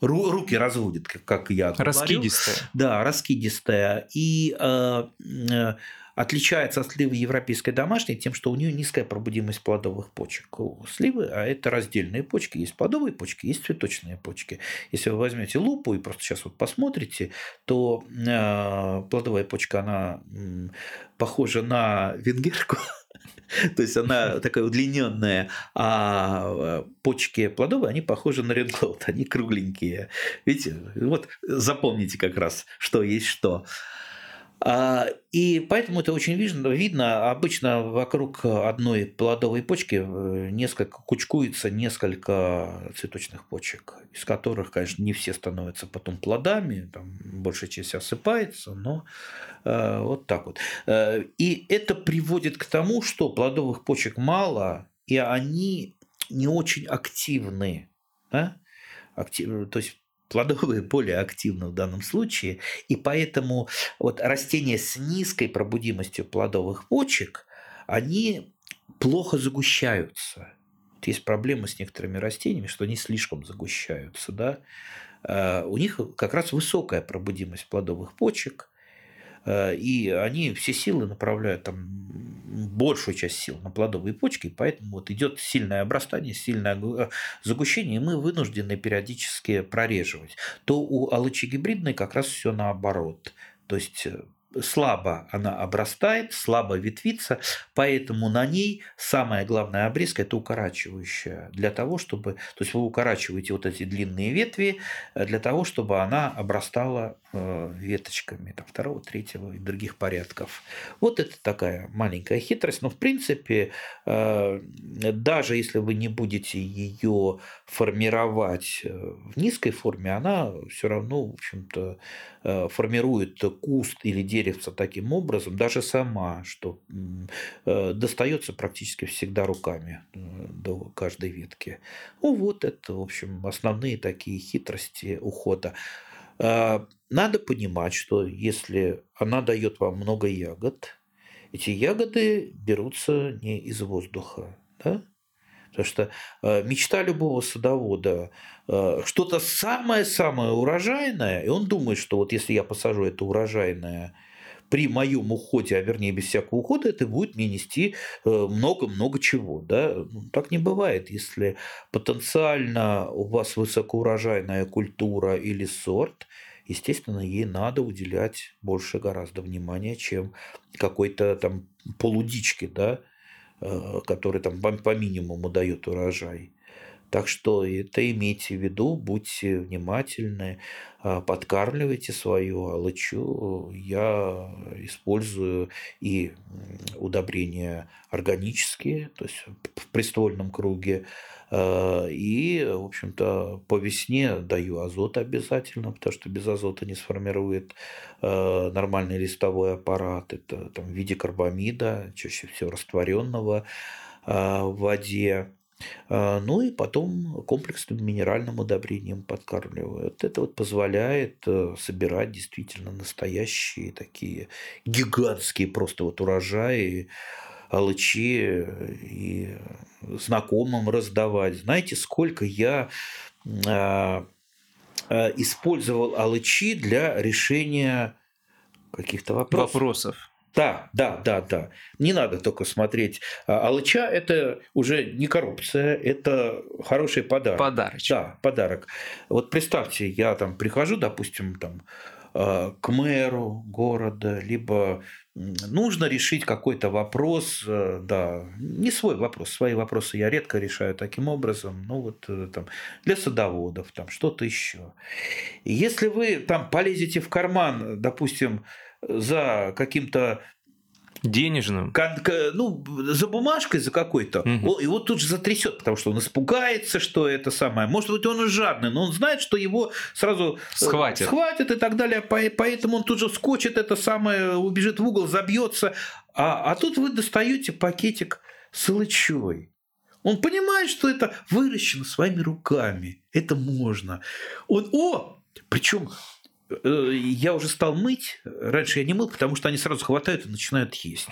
Speaker 2: руки разводит, как я говорю.
Speaker 1: Раскидистая.
Speaker 2: Да, раскидистая. И отличается от сливы европейской домашней тем, что у нее низкая пробудимость плодовых почек. У сливы, а это раздельные почки, есть плодовые почки, есть цветочные почки. Если вы возьмете лупу и просто сейчас вот посмотрите, то э, плодовая почка, она похожа на венгерку, то есть она такая удлиненная, а почки плодовые, они похожи на ренклот, они кругленькие. Видите, вот запомните как раз, что есть что. А, и поэтому это очень видно. видно. Обычно вокруг одной плодовой почки э, несколько кучкуется несколько цветочных почек, из которых, конечно, не все становятся потом плодами, там большая часть осыпается, но э, вот так вот. Э, и это приводит к тому, что плодовых почек мало, и они не очень активны. Да? Актив, то есть плодовые более активны в данном случае, и поэтому вот растения с низкой пробудимостью плодовых почек, они плохо загущаются. Вот есть проблема с некоторыми растениями, что они слишком загущаются. Да? А у них как раз высокая пробудимость плодовых почек, и они все силы направляют там большую часть сил на плодовые почки, поэтому вот идет сильное обрастание, сильное э, загущение, и мы вынуждены периодически прореживать. То у алычи гибридной как раз все наоборот. То есть э, слабо она обрастает, слабо ветвится, поэтому на ней самая главная обрезка – это укорачивающая. Для того, чтобы… То есть вы укорачиваете вот эти длинные ветви э, для того, чтобы она обрастала э, веточками там, второго, третьего и других порядков. Вот это такая маленькая хитрость, но в принципе э, даже если вы не будете ее формировать в низкой форме, она все равно, в общем-то, формирует куст или деревца таким образом, даже сама, что достается практически всегда руками до каждой ветки. Ну вот это, в общем, основные такие хитрости ухода. А, надо понимать, что если она дает вам много ягод, эти ягоды берутся не из воздуха, да? Потому что а, мечта любого садовода что-то самое-самое урожайное, и он думает, что вот если я посажу это урожайное при моем уходе, а вернее без всякого ухода, это будет мне нести э, много-много чего. Да? Ну, так не бывает, если потенциально у вас высокоурожайная культура или сорт, естественно, ей надо уделять больше гораздо внимания, чем какой-то там полудички, да, э, который там по минимуму дает урожай. Так что это имейте в виду, будьте внимательны, а, подкармливайте свою алычу. Я использую и удобрения органические, то есть в приствольном круге, а, и, в общем-то, по весне даю азот обязательно, потому что без азота не сформирует а, нормальный листовой аппарат. Это там, в виде карбамида, чаще всего растворенного в воде. А, ну и потом комплексным минеральным удобрением подкармливают. Это вот позволяет э, собирать действительно настоящие такие гигантские просто вот урожаи, алычи и знакомым раздавать. Знаете, сколько я а, а, использовал алычи для решения каких-то вопросов.
Speaker 1: Вопросов.
Speaker 2: Да, да, да, да. Не надо только смотреть. А алыча – это уже не коррупция, это хороший подарок.
Speaker 1: Подарок.
Speaker 2: Да, подарок. Вот представьте, я там прихожу, допустим, там, а, к мэру города, либо нужно решить какой-то вопрос, э, да, не свой вопрос, свои вопросы я редко решаю таким образом, ну вот э, там для садоводов, там что-то еще. Если вы там полезете в карман, допустим, за каким-то
Speaker 1: денежным.
Speaker 2: Ну, за бумажкой, за какой-то. Угу. Его тут же затрясет, потому что он испугается, что это самое. Может быть, он и жадный, но он знает, что его сразу
Speaker 1: э, схватят,
Speaker 2: схватят и так далее. Поэтому он тут же скочит, это самое, убежит в угол, забьется. А, а тут вы достаете пакетик с лычой. Он понимает, что это выращено своими руками. Это можно. Он, о, причем я уже стал мыть. Раньше я не мыл, потому что они сразу хватают и начинают есть.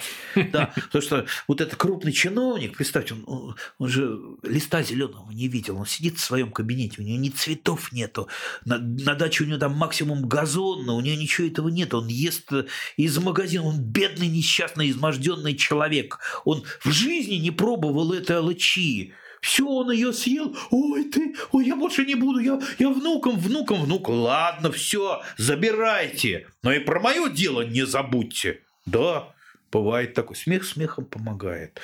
Speaker 2: Да, потому что вот этот крупный чиновник, представьте, он, он же листа зеленого не видел. Он сидит в своем кабинете, у него ни цветов нету. На, на даче у него там максимум газон, но у него ничего этого нет. Он ест из магазина. Он бедный, несчастный, изможденный человек. Он в жизни не пробовал этой алычи. Все, он ее съел. Ой, ты, ой, я больше не буду. Я, я внуком, внуком, внук. Ладно, все, забирайте. Но и про мое дело не забудьте. Да, Бывает такой. Смех смехом помогает.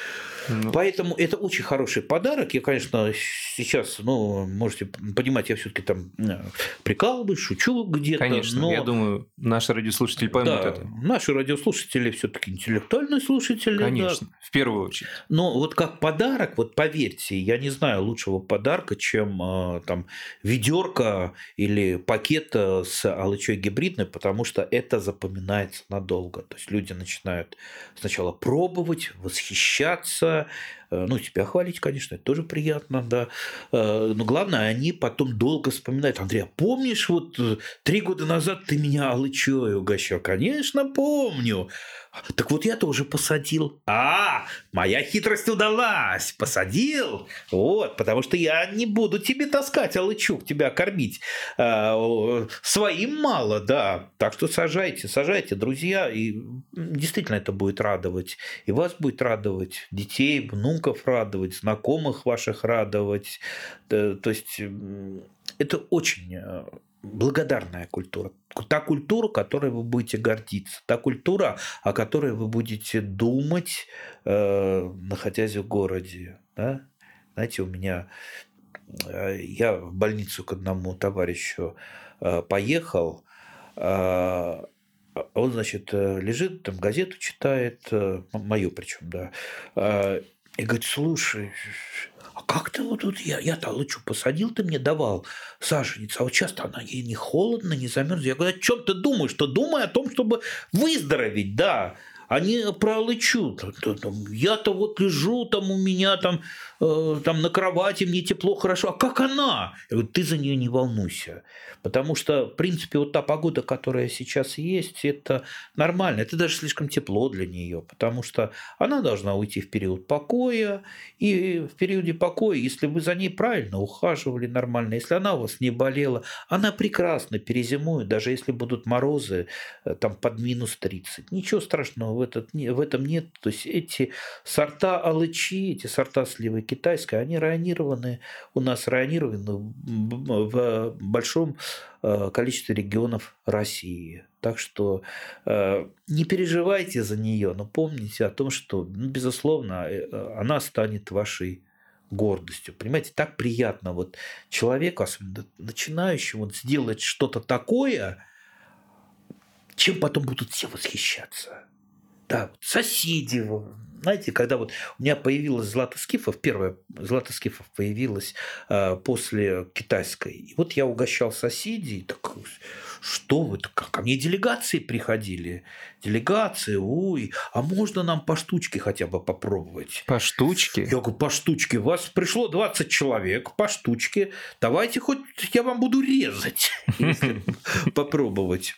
Speaker 2: Ну. Поэтому это очень хороший подарок. Я, конечно, сейчас, ну, можете понимать, я все-таки там э, прикалываюсь, шучу где-то.
Speaker 1: Конечно, но... я думаю, наши радиослушатели поймут
Speaker 2: да,
Speaker 1: это.
Speaker 2: Наши радиослушатели все-таки интеллектуальные слушатели.
Speaker 1: Конечно, да. в первую очередь.
Speaker 2: Но вот как подарок, вот поверьте, я не знаю лучшего подарка, чем э, там ведерко или пакет с алычой гибридной, потому что это запоминается надолго. То есть люди начинают сначала пробовать, восхищаться, э, ну, тебя хвалить, конечно, это тоже приятно, да. Э, но главное, они потом долго вспоминают. Андрей, а помнишь, вот э, три года назад ты меня алычой угощал? Конечно, помню. Так вот я тоже посадил. А, моя хитрость удалась. Посадил. Вот, потому что я не буду тебе таскать алычук, тебя кормить. А, своим мало, да. Так что сажайте, сажайте, друзья. И действительно это будет радовать. И вас будет радовать, детей, внуков радовать, знакомых ваших радовать. То есть это очень э, благодарная культура. Та культура, которой вы будете гордиться. Та культура, о которой вы будете думать, э, находясь в городе. Да? Знаете, у меня... Э, я в больницу к одному товарищу э, поехал, э, он, значит, э, лежит, там газету читает, э, мою причем, да, э, и говорит, слушай, а как ты вот тут, я, я-то лучу посадил, ты мне давал саженец, а вот часто она ей не холодно, не замерз. Я говорю, о чем ты думаешь? Что думай о том, чтобы выздороветь, да. Они про лычу. Я-то вот лежу, там у меня там, э, там на кровати, мне тепло, хорошо. А как она? Я говорю, ты за нее не волнуйся. Потому что, в принципе, вот та погода, которая сейчас есть, это нормально. Это даже слишком тепло для нее, потому что она должна уйти в период покоя. И в периоде покоя, если вы за ней правильно ухаживали нормально, если она у вас не болела, она прекрасно перезимует, даже если будут морозы э, там под минус 30. Ничего страшного в, этот, в этом нет. То есть эти сорта алычи, эти сорта сливы китайской, они районированы, у нас районированы в большом Э, количество регионов России. Так что э, не переживайте за нее, но помните о том, что, ну, безусловно, э, она станет вашей гордостью. Понимаете, так приятно вот человеку, особенно начинающему, сделать что-то такое, чем потом будут все восхищаться. Да, соседи, знаете, когда вот у меня появилась Злата Скифов, первая Злата Скифов появилась э, после китайской. И вот я угощал соседей, так, что вы, как ко мне делегации приходили. Делегации, ой, а можно нам по штучке хотя бы попробовать?
Speaker 1: По штучке?
Speaker 2: Я говорю, по штучке. Вас пришло 20 человек, по штучке. Давайте хоть я вам буду резать, если попробовать.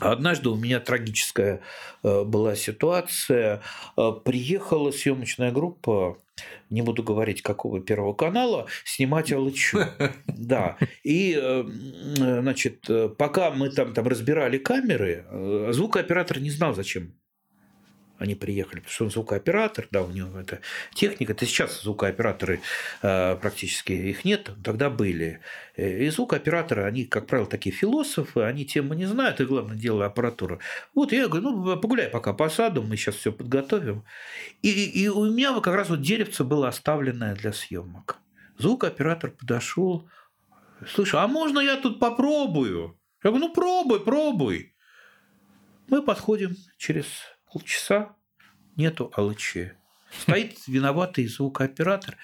Speaker 2: Однажды у меня трагическая э, была ситуация. Э, приехала съемочная группа, не буду говорить, какого первого канала, снимать Алычу. Да. И, э, значит, пока мы там, там разбирали камеры, звукооператор не знал, зачем они приехали, потому что он звукооператор, да, у него это техника. Это сейчас звукооператоры э, практически их нет, тогда были. И звукооператоры, они, как правило, такие философы, они тему не знают, и главное дело аппаратура. Вот я говорю, ну, погуляй пока по саду, мы сейчас все подготовим. И, и у меня как раз вот деревце было оставленное для съемок. Звукооператор подошел, слушай, а можно я тут попробую? Я говорю, ну пробуй, пробуй. Мы подходим через полчаса нету алычи. Стоит виноватый звукооператор.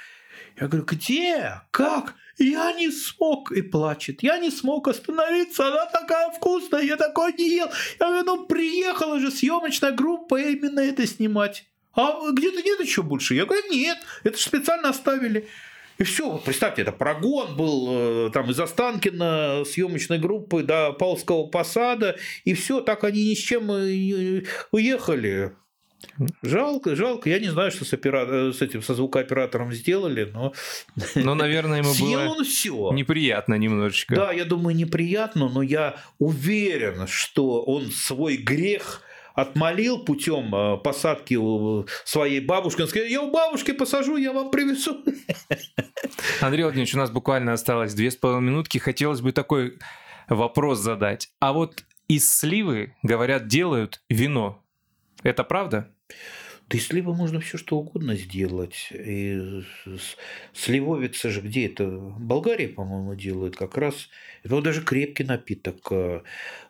Speaker 2: Я говорю, где? Как? Я не смог. И плачет. Я не смог остановиться. Она такая вкусная. Я такой не ел. Я говорю, ну приехала же съемочная группа именно это снимать. А где-то нет еще больше? Я говорю, нет. Это же специально оставили. И все, вот представьте, это прогон был э, там из Останкина съемочной группы до Павловского посада, и все, так они ни с чем уехали. Жалко, жалко. Я не знаю, что с, опера... с этим со звукооператором сделали, но.
Speaker 1: Но, наверное, ему было он все. неприятно немножечко.
Speaker 2: Да, я думаю, неприятно, но я уверен, что он свой грех отмолил путем э, посадки у своей бабушки. Он сказал, я у бабушки посажу, я вам привезу.
Speaker 1: Андрей Владимирович, у нас буквально осталось две с половиной минутки. Хотелось бы такой вопрос задать. А вот из сливы, говорят, делают вино. Это правда?
Speaker 2: Да из сливы можно все что угодно сделать. И сливовица же где это? Болгария, по-моему, делает как раз. Это вот даже крепкий напиток. Э,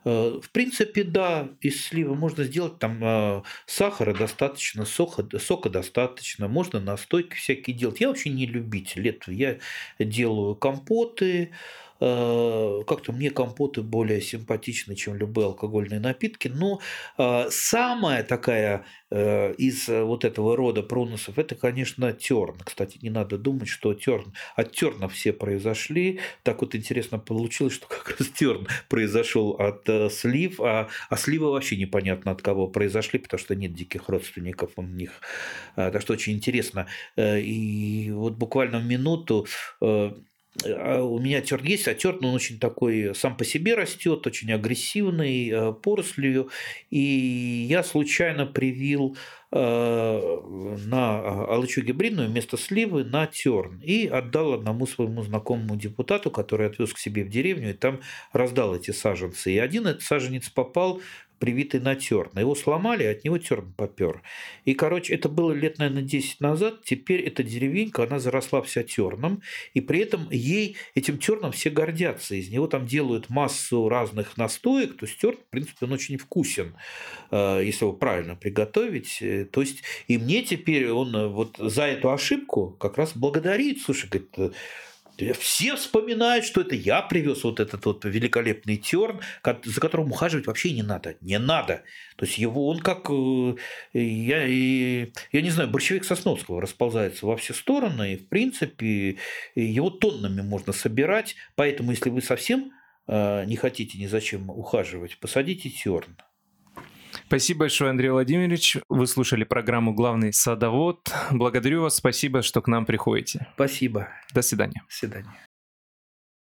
Speaker 2: э, в принципе, да, из сливы можно сделать там э, сахара достаточно, сока, сока достаточно, можно настойки всякие делать. Я вообще не любитель этого. Я делаю компоты, как-то мне компоты более симпатичны, чем любые алкогольные напитки. Но э, самая такая э, из вот этого рода проносов, это, конечно, терн. Кстати, не надо думать, что терн, от терна все произошли. Так вот интересно получилось, что как раз терн произошел от слив, а, а сливы вообще непонятно от кого произошли, потому что нет диких родственников у них. Так что очень интересно. И вот буквально в минуту а у меня терн есть, а терн он очень такой сам по себе растет, очень агрессивный, э, порослью. И я случайно привил э, на алычу гибридную вместо сливы на терн и отдал одному своему знакомому депутату, который отвез к себе в деревню и там раздал эти саженцы. И один этот саженец попал привитый на терн. Его сломали, от него терн попер. И, короче, это было лет, наверное, 10 назад. Теперь эта деревенька, она заросла вся терном. И при этом ей, этим терном все гордятся. Из него там делают массу разных настоек. То есть терн, в принципе, он очень вкусен, э, если его правильно приготовить. Э, то есть и мне теперь он э, вот за эту ошибку как раз благодарит. Слушай, говорит, все вспоминают, что это я привез вот этот вот великолепный терн, за которым ухаживать вообще не надо. Не надо. То есть его он как, э, я, я не знаю, борщевик Сосновского расползается во все стороны, и в принципе его тоннами можно собирать. Поэтому если вы совсем э, не хотите ни зачем ухаживать, посадите терн.
Speaker 1: Спасибо большое, Андрей Владимирович. Вы слушали программу «Главный садовод». Благодарю вас. Спасибо, что к нам приходите.
Speaker 2: Спасибо.
Speaker 1: До свидания.
Speaker 2: До свидания.